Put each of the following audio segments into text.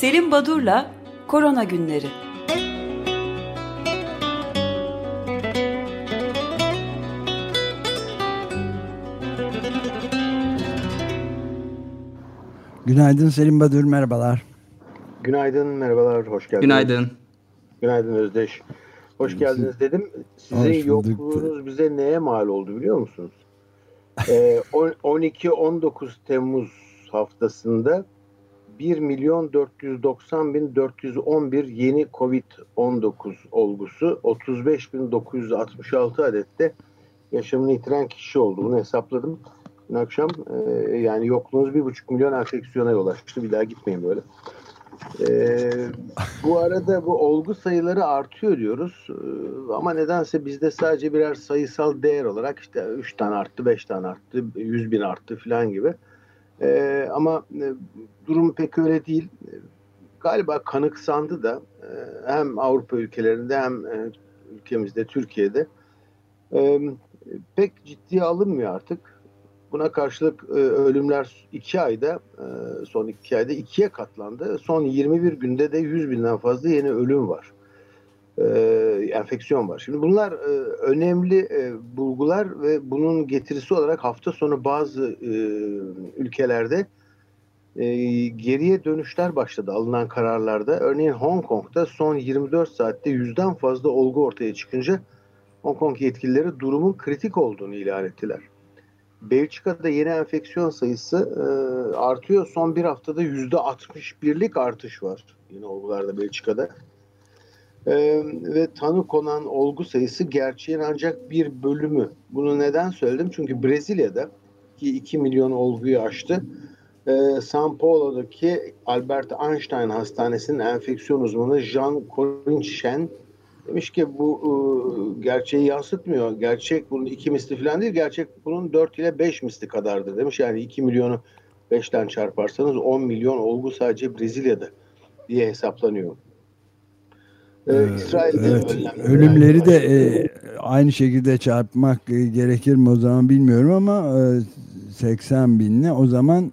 Selim Badur'la Korona Günleri. Günaydın Selim Badur, merhabalar. Günaydın, merhabalar, hoş geldiniz. Günaydın. Günaydın Özdeş. Hoş geldiniz dedim. Sizin yokluğunuz bize neye mal oldu biliyor musunuz? Ee, 12-19 Temmuz haftasında 1 milyon 490 bin 411 yeni Covid-19 olgusu 35 bin 966 adette yaşamını yitiren kişi oldu. Bunu hesapladım. Dün akşam e, yani yokluğunuz bir buçuk milyon enfeksiyona yol açtı. Bir daha gitmeyin böyle. Ee, bu arada bu olgu sayıları artıyor diyoruz. Ee, ama nedense bizde sadece birer sayısal değer olarak işte 3 tane arttı, 5 tane arttı, 100 bin arttı falan gibi. Ee, ama e, durum pek öyle değil. Ee, galiba kanıksandı da e, hem Avrupa ülkelerinde hem e, ülkemizde, Türkiye'de e, pek ciddiye alınmıyor artık. Buna karşılık e, ölümler iki ayda, e, son iki ayda ikiye katlandı. Son 21 günde de 100 binden fazla yeni ölüm var. E, enfeksiyon var. Şimdi bunlar e, önemli e, bulgular ve bunun getirisi olarak hafta sonu bazı ülkelerde geriye dönüşler başladı alınan kararlarda. Örneğin Hong Kong'da son 24 saatte yüzden fazla olgu ortaya çıkınca Hong Kong yetkilileri durumun kritik olduğunu ilan ettiler. Belçika'da yeni enfeksiyon sayısı artıyor. Son bir haftada yüzde 61'lik artış var yine olgularda Belçika'da. E, ve tanı konan olgu sayısı gerçeğin ancak bir bölümü. Bunu neden söyledim? Çünkü Brezilya'da ki 2 milyon olguyu aştı. E, São Paulo'daki Albert Einstein Hastanesi'nin enfeksiyon uzmanı Jean Corinchen Demiş ki bu e, gerçeği yansıtmıyor. Gerçek bunun iki misli falan değil. Gerçek bunun dört ile beş misli kadardır demiş. Yani iki milyonu beşten çarparsanız on milyon olgu sadece Brezilya'da diye hesaplanıyor. Ee, İsrail'de evet, ölümleri de e, aynı şekilde çarpmak e, gerekir mi o zaman bilmiyorum ama e, 80 binle o zaman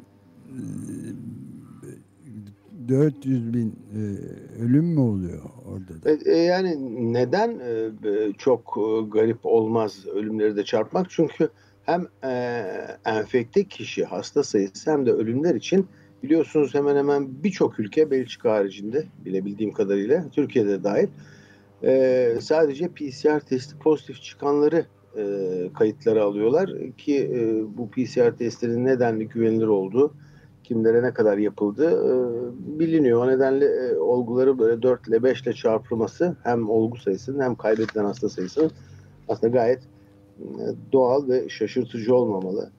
400 bin e, ölüm mü oluyor orada da? E, e yani neden e, çok e, garip olmaz ölümleri de çarpmak? Çünkü hem e, enfekte kişi hasta sayısı hem de ölümler için biliyorsunuz hemen hemen birçok ülke Belçika haricinde bilebildiğim kadarıyla Türkiye'de dahil e, sadece PCR testi pozitif çıkanları e, kayıtlara alıyorlar ki e, bu PCR testlerinin nedenli güvenilir olduğu kimlere ne kadar yapıldı e, biliniyor. O nedenle e, olguları böyle 4 ile 5 ile çarpılması hem olgu sayısının hem kaybedilen hasta sayısının aslında gayet e, doğal ve şaşırtıcı olmamalı.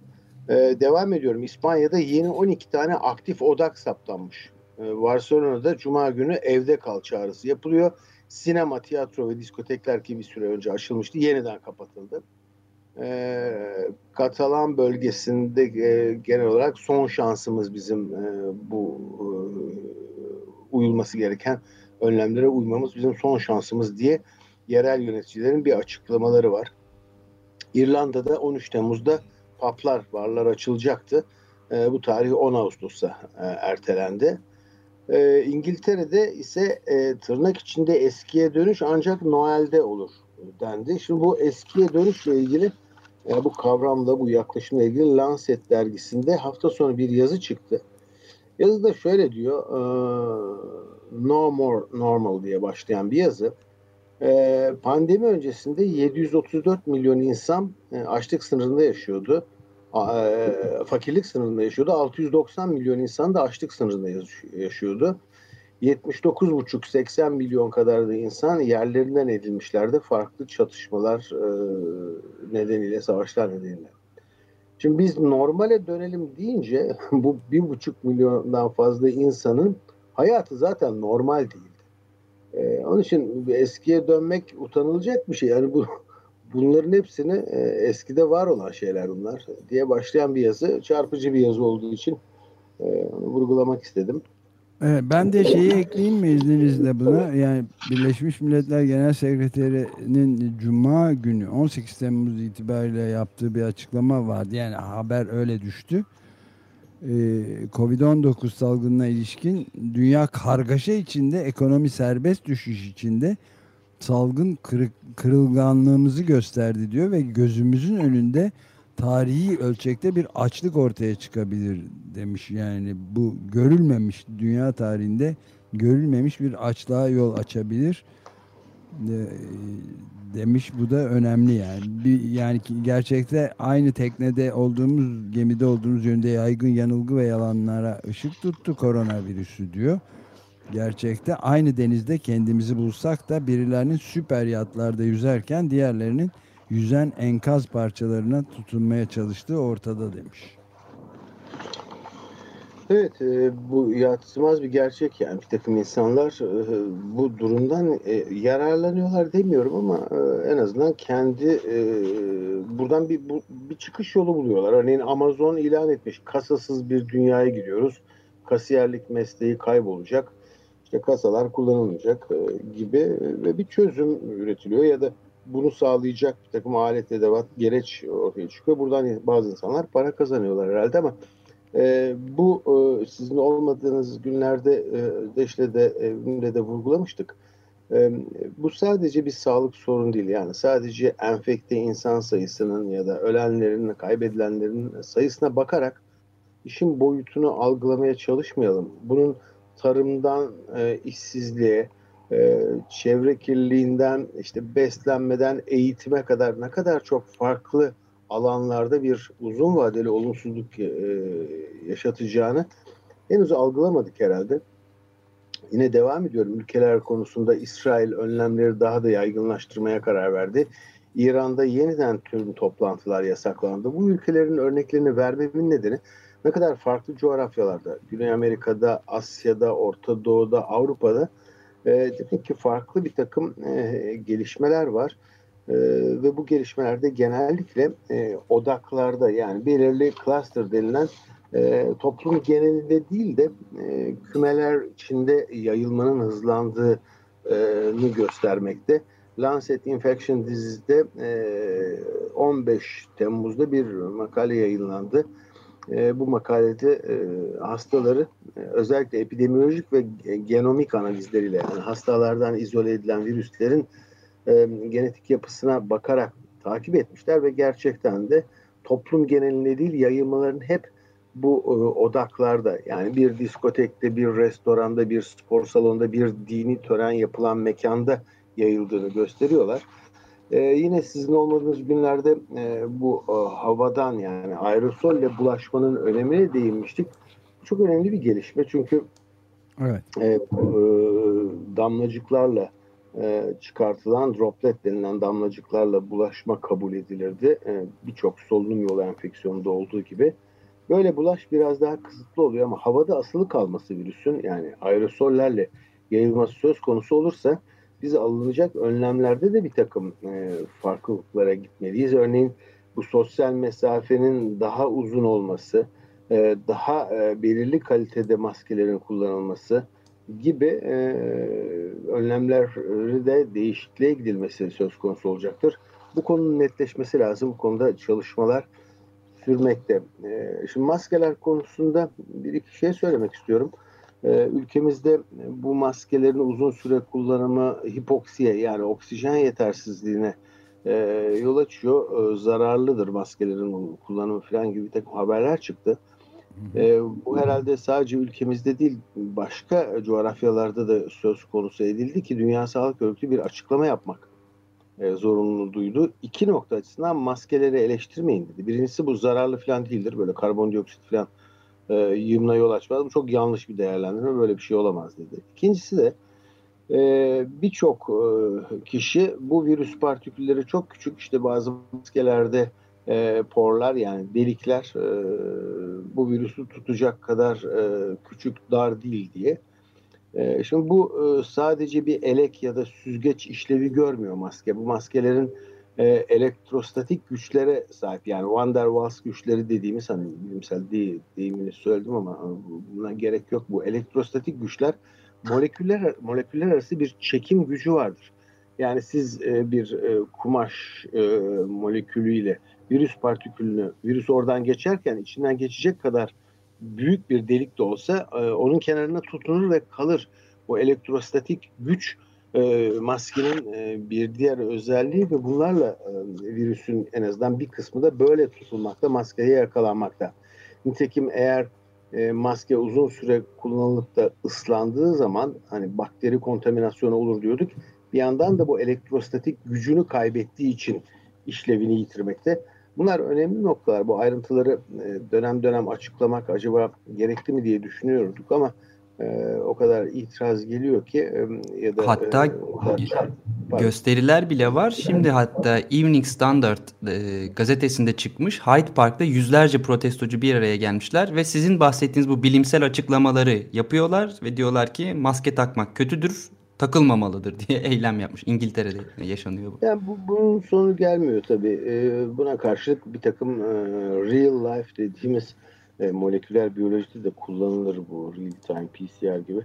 E, devam ediyorum. İspanya'da yeni 12 tane aktif odak saptanmış. E, Barcelona'da Cuma günü evde kal çağrısı yapılıyor. Sinema, tiyatro ve diskotekler ki bir süre önce açılmıştı. Yeniden kapatıldı e, Katalan bölgesinde e, genel olarak son şansımız bizim e, bu e, uyulması gereken önlemlere uymamız bizim son şansımız diye yerel yöneticilerin bir açıklamaları var. İrlanda'da 13 Temmuz'da paplar, barlar açılacaktı. E, bu tarih 10 Ağustos'a e, ertelendi. E, İngiltere'de ise e, tırnak içinde eskiye dönüş ancak Noel'de olur dendi. Şimdi bu eskiye dönüşle ilgili yani bu kavramla, bu yaklaşımla ilgili Lancet dergisinde hafta sonu bir yazı çıktı. Yazıda şöyle diyor, e, No More Normal diye başlayan bir yazı. E, pandemi öncesinde 734 milyon insan e, açlık sınırında yaşıyordu. Fakirlik sınırında yaşıyordu. 690 milyon insan da açlık sınırında yaşıyordu. 79,5-80 milyon kadar da insan yerlerinden edilmişlerdi farklı çatışmalar e, nedeniyle, savaşlar nedeniyle. Şimdi biz normale dönelim deyince bu bir buçuk milyondan fazla insanın hayatı zaten normal değildi. Onun için eskiye dönmek utanılacak bir şey. Yani bu bunların hepsini e, eskide var olan şeyler bunlar diye başlayan bir yazı. Çarpıcı bir yazı olduğu için e, vurgulamak istedim. Evet, ben de şeyi ekleyeyim mi izninizle buna? Yani Birleşmiş Milletler Genel Sekreteri'nin Cuma günü 18 Temmuz itibariyle yaptığı bir açıklama vardı. Yani haber öyle düştü. E, Covid-19 salgınına ilişkin dünya kargaşa içinde, ekonomi serbest düşüş içinde salgın kırık, kırılganlığımızı gösterdi diyor ve gözümüzün önünde tarihi ölçekte bir açlık ortaya çıkabilir demiş. Yani bu görülmemiş dünya tarihinde görülmemiş bir açlığa yol açabilir demiş. Bu da önemli yani. Bir, yani gerçekte aynı teknede olduğumuz, gemide olduğumuz yönde yaygın yanılgı ve yalanlara ışık tuttu koronavirüsü diyor. Gerçekte aynı denizde kendimizi bulsak da birilerinin süper yatlarda yüzerken diğerlerinin yüzen enkaz parçalarına tutunmaya çalıştığı ortada demiş. Evet, e, bu yatsımaz bir gerçek yani bir takım insanlar e, bu durumdan e, yararlanıyorlar demiyorum ama e, en azından kendi e, buradan bir bu, bir çıkış yolu buluyorlar. Örneğin Amazon ilan etmiş kasasız bir dünyaya giriyoruz. Kasiyerlik mesleği kaybolacak. İşte kasalar kullanılmayacak e, gibi ve bir çözüm üretiliyor ya da bunu sağlayacak bir takım alet edevat gereç ortaya çıkıyor. Buradan bazı insanlar para kazanıyorlar herhalde ama e, bu e, sizin olmadığınız günlerde e, Deşle'de evinde de vurgulamıştık. E, bu sadece bir sağlık sorunu değil. Yani sadece enfekte insan sayısının ya da ölenlerin, kaybedilenlerin sayısına bakarak işin boyutunu algılamaya çalışmayalım. Bunun tarımdan e, işsizliğe, e, çevre kirliliğinden, işte beslenmeden eğitime kadar ne kadar çok farklı alanlarda bir uzun vadeli olumsuzluk e, yaşatacağını henüz algılamadık herhalde. Yine devam ediyorum. Ülkeler konusunda İsrail önlemleri daha da yaygınlaştırmaya karar verdi. İran'da yeniden tüm toplantılar yasaklandı. Bu ülkelerin örneklerini vermemin nedeni ne kadar farklı coğrafyalarda, Güney Amerika'da, Asya'da, Orta Doğu'da, Avrupa'da e, demek ki farklı bir takım e, gelişmeler var. E, ve bu gelişmelerde genellikle e, odaklarda yani belirli cluster denilen e, toplum genelinde değil de e, kümeler içinde yayılmanın hızlandığını göstermekte. Lancet Infection dizide e, 15 Temmuz'da bir makale yayınlandı. E, bu makalede e, hastaları e, özellikle epidemiolojik ve genomik analizleriyle yani hastalardan izole edilen virüslerin e, genetik yapısına bakarak takip etmişler ve gerçekten de toplum genelinde değil yayılmaların hep bu e, odaklarda yani bir diskotekte, bir restoranda, bir spor salonunda, bir dini tören yapılan mekanda yayıldığını gösteriyorlar. Ee, yine sizin olmadığınız günlerde e, bu e, havadan yani aerosolle bulaşmanın önemine değinmiştik. Çok önemli bir gelişme çünkü evet. e, e, damlacıklarla e, çıkartılan droplet denilen damlacıklarla bulaşma kabul edilirdi. E, Birçok solunum yolu enfeksiyonunda olduğu gibi. Böyle bulaş biraz daha kısıtlı oluyor ama havada asılı kalması virüsün yani aerosollerle yayılması söz konusu olursa biz alınacak önlemlerde de bir takım e, farklılıklara gitmeliyiz. Örneğin bu sosyal mesafenin daha uzun olması, e, daha e, belirli kalitede maskelerin kullanılması, gibi e, önlemleri de değişikliğe gidilmesi söz konusu olacaktır. Bu konunun netleşmesi lazım. Bu konuda çalışmalar sürmekte. E, şimdi maskeler konusunda bir iki şey söylemek istiyorum. E, ülkemizde bu maskelerin uzun süre kullanımı hipoksiye yani oksijen yetersizliğine e, yol açıyor. E, zararlıdır maskelerin kullanımı falan gibi bir takım haberler çıktı. E, bu herhalde sadece ülkemizde değil başka coğrafyalarda da söz konusu edildi ki Dünya Sağlık Örgütü bir açıklama yapmak e, zorunluluğu duydu. İki nokta açısından maskeleri eleştirmeyin dedi. Birincisi bu zararlı falan değildir. Böyle karbondioksit falan e, yığımına yol açmaz. Bu çok yanlış bir değerlendirme. Böyle bir şey olamaz dedi. İkincisi de e, birçok e, kişi bu virüs partikülleri çok küçük işte bazı maskelerde e, porlar yani delikler e, bu virüsü tutacak kadar e, küçük dar değil diye. E, şimdi bu e, sadece bir elek ya da süzgeç işlevi görmüyor maske. Bu maskelerin e, elektrostatik güçlere sahip yani Van der Waals güçleri dediğimiz hani bilimsel değil, deyimini söyledim ama buna gerek yok. Bu elektrostatik güçler moleküller moleküller arası bir çekim gücü vardır. Yani siz e, bir e, kumaş e, molekülüyle virüs partikülünü, virüs oradan geçerken içinden geçecek kadar büyük bir delik de olsa e, onun kenarına tutunur ve kalır. Bu elektrostatik güç e, maskenin e, bir diğer özelliği ve bunlarla e, virüsün en azından bir kısmı da böyle tutulmakta, maskeye yakalanmakta. Nitekim eğer e, maske uzun süre kullanılıp da ıslandığı zaman hani bakteri kontaminasyonu olur diyorduk. Bir yandan da bu elektrostatik gücünü kaybettiği için işlevini yitirmekte. Bunlar önemli noktalar. Bu ayrıntıları e, dönem dönem açıklamak acaba gerekli mi diye düşünüyorduk ama e, o kadar itiraz geliyor ki e, ya da hatta e, gösteriler bile var. Şimdi hatta Evening Standard e, gazetesinde çıkmış. Hyde Park'ta yüzlerce protestocu bir araya gelmişler ve sizin bahsettiğiniz bu bilimsel açıklamaları yapıyorlar ve diyorlar ki maske takmak kötüdür takılmamalıdır diye eylem yapmış. İngiltere'de yaşanıyor bu. Yani bu, bunun sonu gelmiyor tabii. Ee, buna karşılık bir takım e, real life dediğimiz e, moleküler biyolojide de kullanılır bu real time PCR gibi.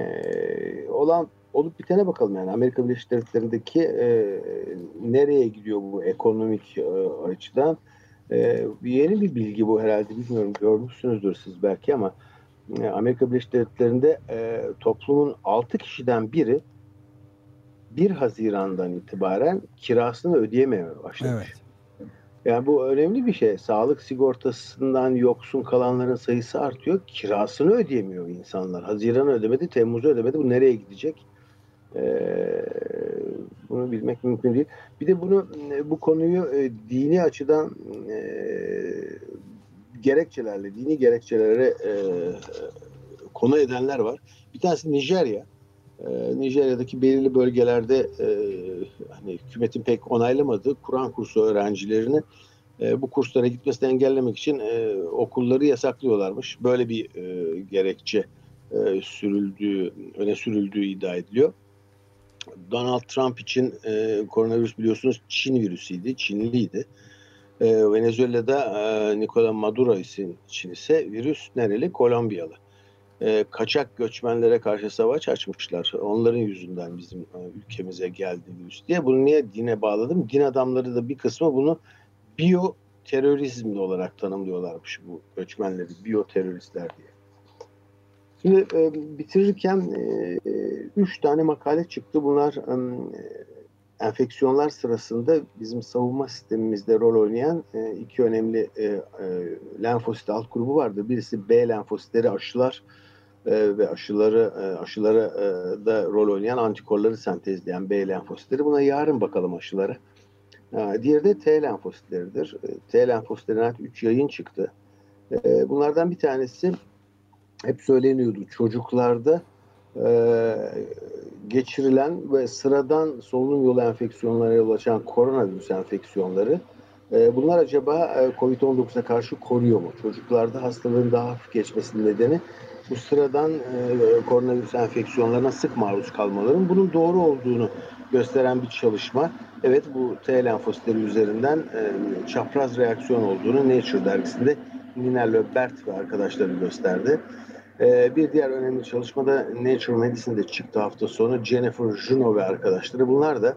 E, olan olup bitene bakalım yani Amerika Birleşik Devletleri'ndeki e, nereye gidiyor bu ekonomik e, açıdan e, yeni bir bilgi bu herhalde bilmiyorum görmüşsünüzdür siz belki ama Amerika Birleşik Devletleri'nde e, toplumun 6 kişiden biri 1 Haziran'dan itibaren kirasını ödeyememeye başlamış. Evet. Yani bu önemli bir şey. Sağlık sigortasından yoksun kalanların sayısı artıyor. Kirasını ödeyemiyor insanlar. Haziran ödemedi, Temmuz'u ödemedi. Bu nereye gidecek? Ee, bunu bilmek mümkün değil. Bir de bunu bu konuyu e, dini açıdan e, gerekçelerle, dini gerekçelere e, konu edenler var. Bir tanesi Nijerya. E, Nijerya'daki belirli bölgelerde e, hani hükümetin pek onaylamadığı Kur'an kursu öğrencilerini e, bu kurslara gitmesini engellemek için e, okulları yasaklıyorlarmış. Böyle bir e, gerekçe e, sürüldüğü, öne sürüldüğü iddia ediliyor. Donald Trump için e, koronavirüs biliyorsunuz Çin virüsüydü, Çinliydi. E, Venezuela'da e, Nicola Maduro için ise virüs nereli? Kolombiyalı. E, kaçak göçmenlere karşı savaş açmışlar. Onların yüzünden bizim e, ülkemize geldi virüs diye. Bunu niye dine bağladım? Din adamları da bir kısmı bunu biyo terörizm olarak tanımlıyorlarmış bu göçmenleri. Biyo teröristler diye. Şimdi e, bitirirken e, üç tane makale çıktı. Bunlar e, enfeksiyonlar sırasında bizim savunma sistemimizde rol oynayan e, iki önemli e, e, lenfosit alt grubu vardı. Birisi B lenfositleri aşılar e, ve aşıları e, aşılara e, da rol oynayan antikorları sentezleyen B lenfositleri. Buna yarın bakalım aşıları. E, diğeri de T lenfositleridir. E, T lenfositlerine 3 yayın çıktı. E, bunlardan bir tanesi hep söyleniyordu çocuklarda e, geçirilen ve sıradan solunum yolu enfeksiyonlarına yol açan koronavirüs enfeksiyonları e, bunlar acaba e, COVID-19'a karşı koruyor mu? Çocuklarda hastalığın daha hafif geçmesinin nedeni bu sıradan e, koronavirüs enfeksiyonlarına sık maruz kalmaların bunun doğru olduğunu gösteren bir çalışma. Evet bu T lenfositleri üzerinden e, çapraz reaksiyon olduğunu Nature dergisinde Nina Löbert ve arkadaşları gösterdi. Ee, bir diğer önemli çalışmada Nature Medicine'de çıktı hafta sonu. Jennifer Juno ve arkadaşları. Bunlar da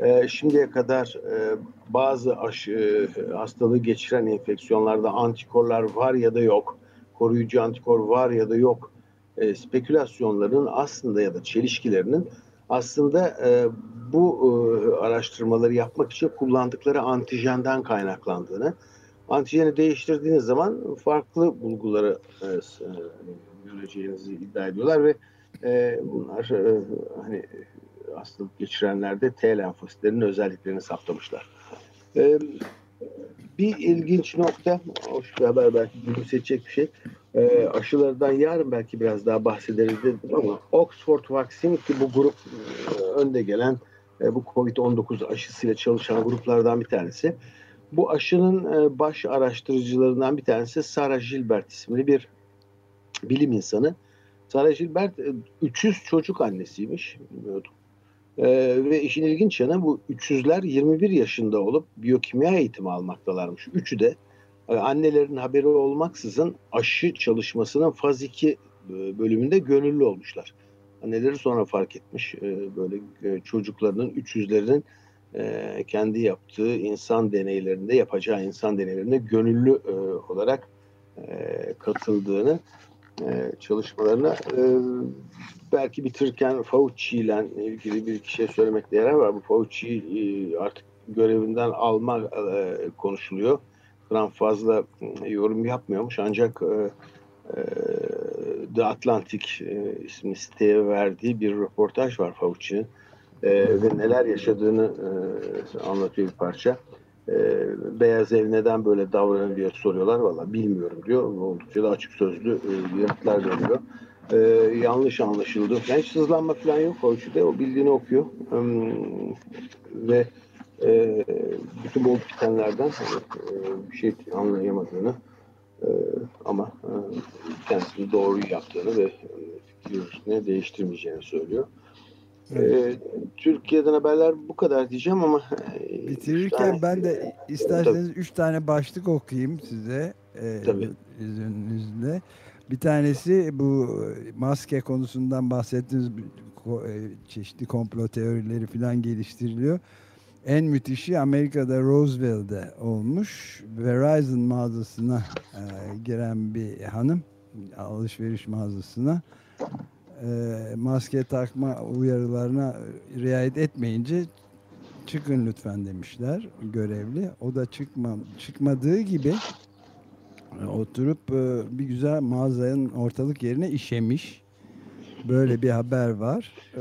e, şimdiye kadar e, bazı aşı, e, hastalığı geçiren enfeksiyonlarda antikorlar var ya da yok, koruyucu antikor var ya da yok e, spekülasyonlarının aslında ya da çelişkilerinin aslında bu araştırmaları yapmak için kullandıkları antijenden kaynaklandığını, antijeni değiştirdiğiniz zaman farklı bulguları e, e, göreceğinizi iddia ediyorlar ve e, bunlar e, hani hastalık geçirenlerde T lenfositlerinin özelliklerini saptamışlar. E, bir ilginç nokta, hoş bir haber belki gülümsetecek bir şey. E, aşılardan yarın belki biraz daha bahsederiz dedim ama Oxford Vaccine ki bu grup e, önde gelen e, bu COVID-19 aşısıyla çalışan gruplardan bir tanesi. Bu aşının e, baş araştırıcılarından bir tanesi Sarah Gilbert isimli bir bilim insanı. Sarah Gilbert 300 e, çocuk annesiymiş. Bilmiyordum. Ee, ve işin ilginç yanı bu 300'ler 21 yaşında olup biyokimya eğitimi almaktalarmış. Üçü de e, annelerin haberi olmaksızın aşı çalışmasının faz 2 e, bölümünde gönüllü olmuşlar. Anneleri sonra fark etmiş böyle çocuklarının 300'lerinin e, kendi yaptığı insan deneylerinde, yapacağı insan deneylerinde gönüllü e, olarak e, katıldığını e, çalışmalarına e, belki bitirirken Fauci ile ilgili bir iki şey söylemekte yarar var. Bu Fauci e, artık görevinden alma e, konuşuluyor. Trump fazla e, yorum yapmıyormuş ancak e, e, The Atlantic e, isimli siteye verdiği bir röportaj var Fauci'nin e, ve neler yaşadığını e, anlatıyor bir parça. E, Beyaz Ev neden böyle davranıyor diye soruyorlar. Valla bilmiyorum diyor. Oldukça da açık sözlü e, yanıtlar veriyor. E, yanlış anlaşıldı. Yani hiç sızlanma falan yok Fauci'de. O bildiğini okuyor. E, ve e, bütün bu bitenlerden hani, e, bir şey anlayamadığını e, ama e, kendisini doğru yaptığını ve e, fikrini değiştirmeyeceğini söylüyor. Evet. E, Türkiye'den haberler bu kadar diyeceğim ama e, bitirirken tane, ben de isterseniz tabii. üç tane başlık okuyayım size e, tabii. izninizle. Bir tanesi bu maske konusundan bahsettiğiniz çeşitli komplo teorileri falan geliştiriliyor. En müthişi Amerika'da Roseville'de olmuş. Verizon mağazasına e, giren bir hanım alışveriş mağazasına e, maske takma uyarılarına riayet etmeyince çıkın lütfen demişler görevli. O da çıkma, çıkmadığı gibi oturup e, bir güzel mağazanın ortalık yerine işemiş. Böyle bir haber var. Ee,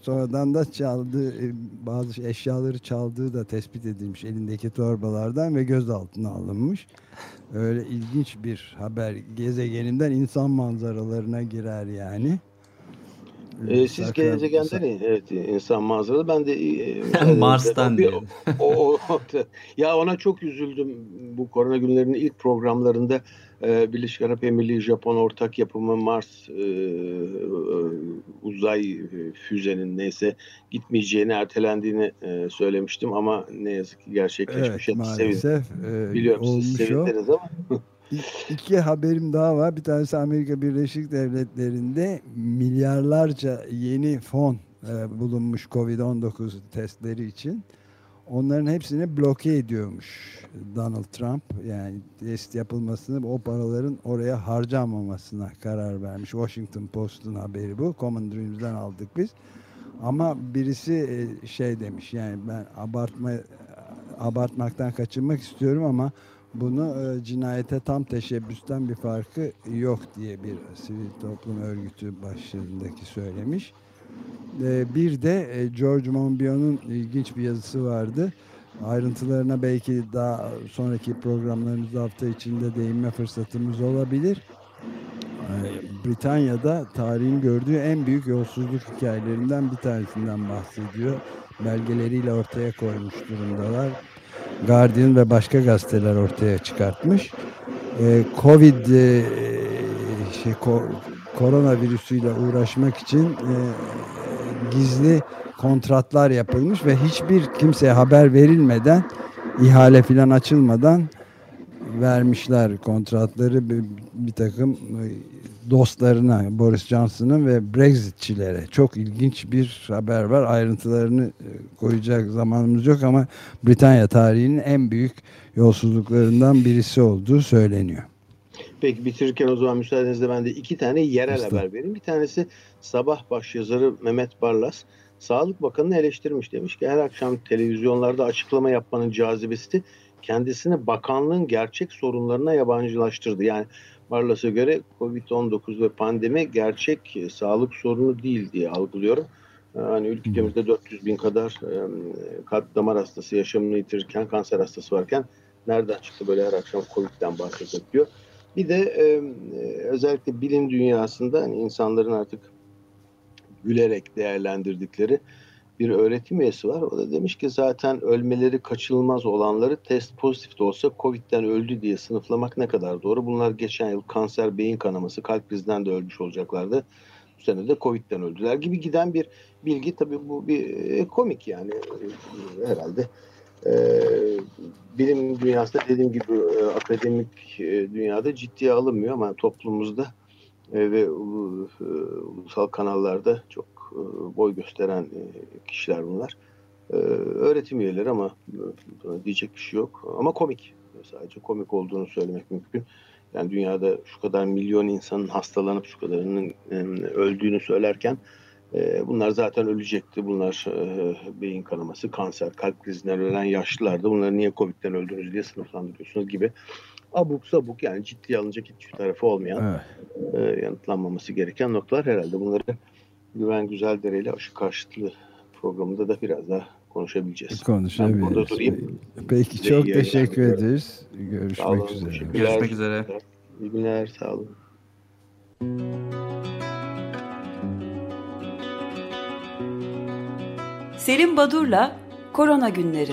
sonradan da çaldığı e, bazı eşyaları çaldığı da tespit edilmiş elindeki torbalardan ve gözaltına alınmış. Öyle ilginç bir haber. Gezegeninden insan manzaralarına girer yani. Ee, siz gezegenden evet insan manzaralı. Ben de e, Mars'tan diyor. O, o, ya ona çok üzüldüm bu korona günlerinin ilk programlarında e, Birleşik Arap Emirliği Japon ortak yapımı Mars e, e, uzay füzenin neyse gitmeyeceğini ertelendiğini e, söylemiştim ama ne yazık ki gerçekleşmiş. Evet, maalesef. E, Biliyorum siz sevindiniz ama. İki haberim daha var. Bir tanesi Amerika Birleşik Devletleri'nde milyarlarca yeni fon e, bulunmuş Covid-19 testleri için. Onların hepsini bloke ediyormuş Donald Trump. Yani test yapılmasını, o paraların oraya harcanmamasına karar vermiş. Washington Post'un haberi bu. Common Dreams'den aldık biz. Ama birisi e, şey demiş yani ben abartma abartmaktan kaçınmak istiyorum ama bunu e, cinayete tam teşebbüsten bir farkı yok diye bir sivil toplum örgütü başlığındaki söylemiş. E, bir de e, George Monbiot'un ilginç bir yazısı vardı. Ayrıntılarına belki daha sonraki programlarımızda hafta içinde değinme fırsatımız olabilir. E, Britanya'da tarihin gördüğü en büyük yolsuzluk hikayelerinden bir tanesinden bahsediyor. Belgeleriyle ortaya koymuş durumdalar. Guardian ve başka gazeteler ortaya çıkartmış. Ee, Covid e, şey, ko, koronavirüsüyle uğraşmak için e, gizli kontratlar yapılmış ve hiçbir kimseye haber verilmeden ihale filan açılmadan vermişler kontratları bir, bir takım dostlarına Boris Johnson'ın ve Brexitçilere çok ilginç bir haber var. Ayrıntılarını e, koyacak zamanımız yok ama Britanya tarihinin en büyük yolsuzluklarından birisi olduğu söyleniyor. Peki bitirirken o zaman müsaadenizle ben de iki tane yerel işte. haber vereyim. Bir tanesi sabah başyazarı Mehmet Barlas Sağlık Bakanı'nı eleştirmiş. Demiş ki her akşam televizyonlarda açıklama yapmanın cazibesi kendisini bakanlığın gerçek sorunlarına yabancılaştırdı. Yani Barlas'a göre Covid-19 ve pandemi gerçek e, sağlık sorunu değil diye algılıyorum. E, hani ülkemizde 400 bin kadar e, kalp damar hastası yaşamını yitirirken kanser hastası varken nereden çıktı böyle her akşam Covid'den bahsetmek diyor. Bir de özellikle bilim dünyasında hani insanların artık gülerek değerlendirdikleri bir öğretim üyesi var. O da demiş ki zaten ölmeleri kaçınılmaz olanları test pozitif de olsa Covid'den öldü diye sınıflamak ne kadar doğru? Bunlar geçen yıl kanser, beyin kanaması, kalp krizinden de ölmüş olacaklardı. Bu sene de Covid'den öldüler gibi giden bir bilgi. Tabii bu bir e, komik yani e, herhalde. Ee, bilim dünyasında dediğim gibi e, akademik dünyada ciddiye alınmıyor ama toplumumuzda e, ve e, ulusal kanallarda çok e, boy gösteren e, kişiler bunlar. E, öğretim üyeleri ama diyecek bir şey yok. Ama komik. Sadece komik olduğunu söylemek mümkün. Yani dünyada şu kadar milyon insanın hastalanıp şu kadarının öldüğünü söylerken e, bunlar zaten ölecekti. Bunlar e, beyin kanaması, kanser, kalp krizinden ölen yaşlılardı. Bunları niye Covid'den öldünüz diye sınıflandırıyorsunuz gibi abuk sabuk yani ciddiye alınacak hiçbir tarafı olmayan evet. yanıtlanmaması gereken noktalar herhalde. Bunları Güven Güzeldere ile aşı karşıtlığı programında da biraz daha konuşabileceğiz. Konuşabiliriz. Ben burada durayım. Peki Size çok teşekkür ederiz. Görüşmek olun, üzere. Görüşmek üzere. İyi günler. Sağ olun. Selim Badur'la Korona Günleri.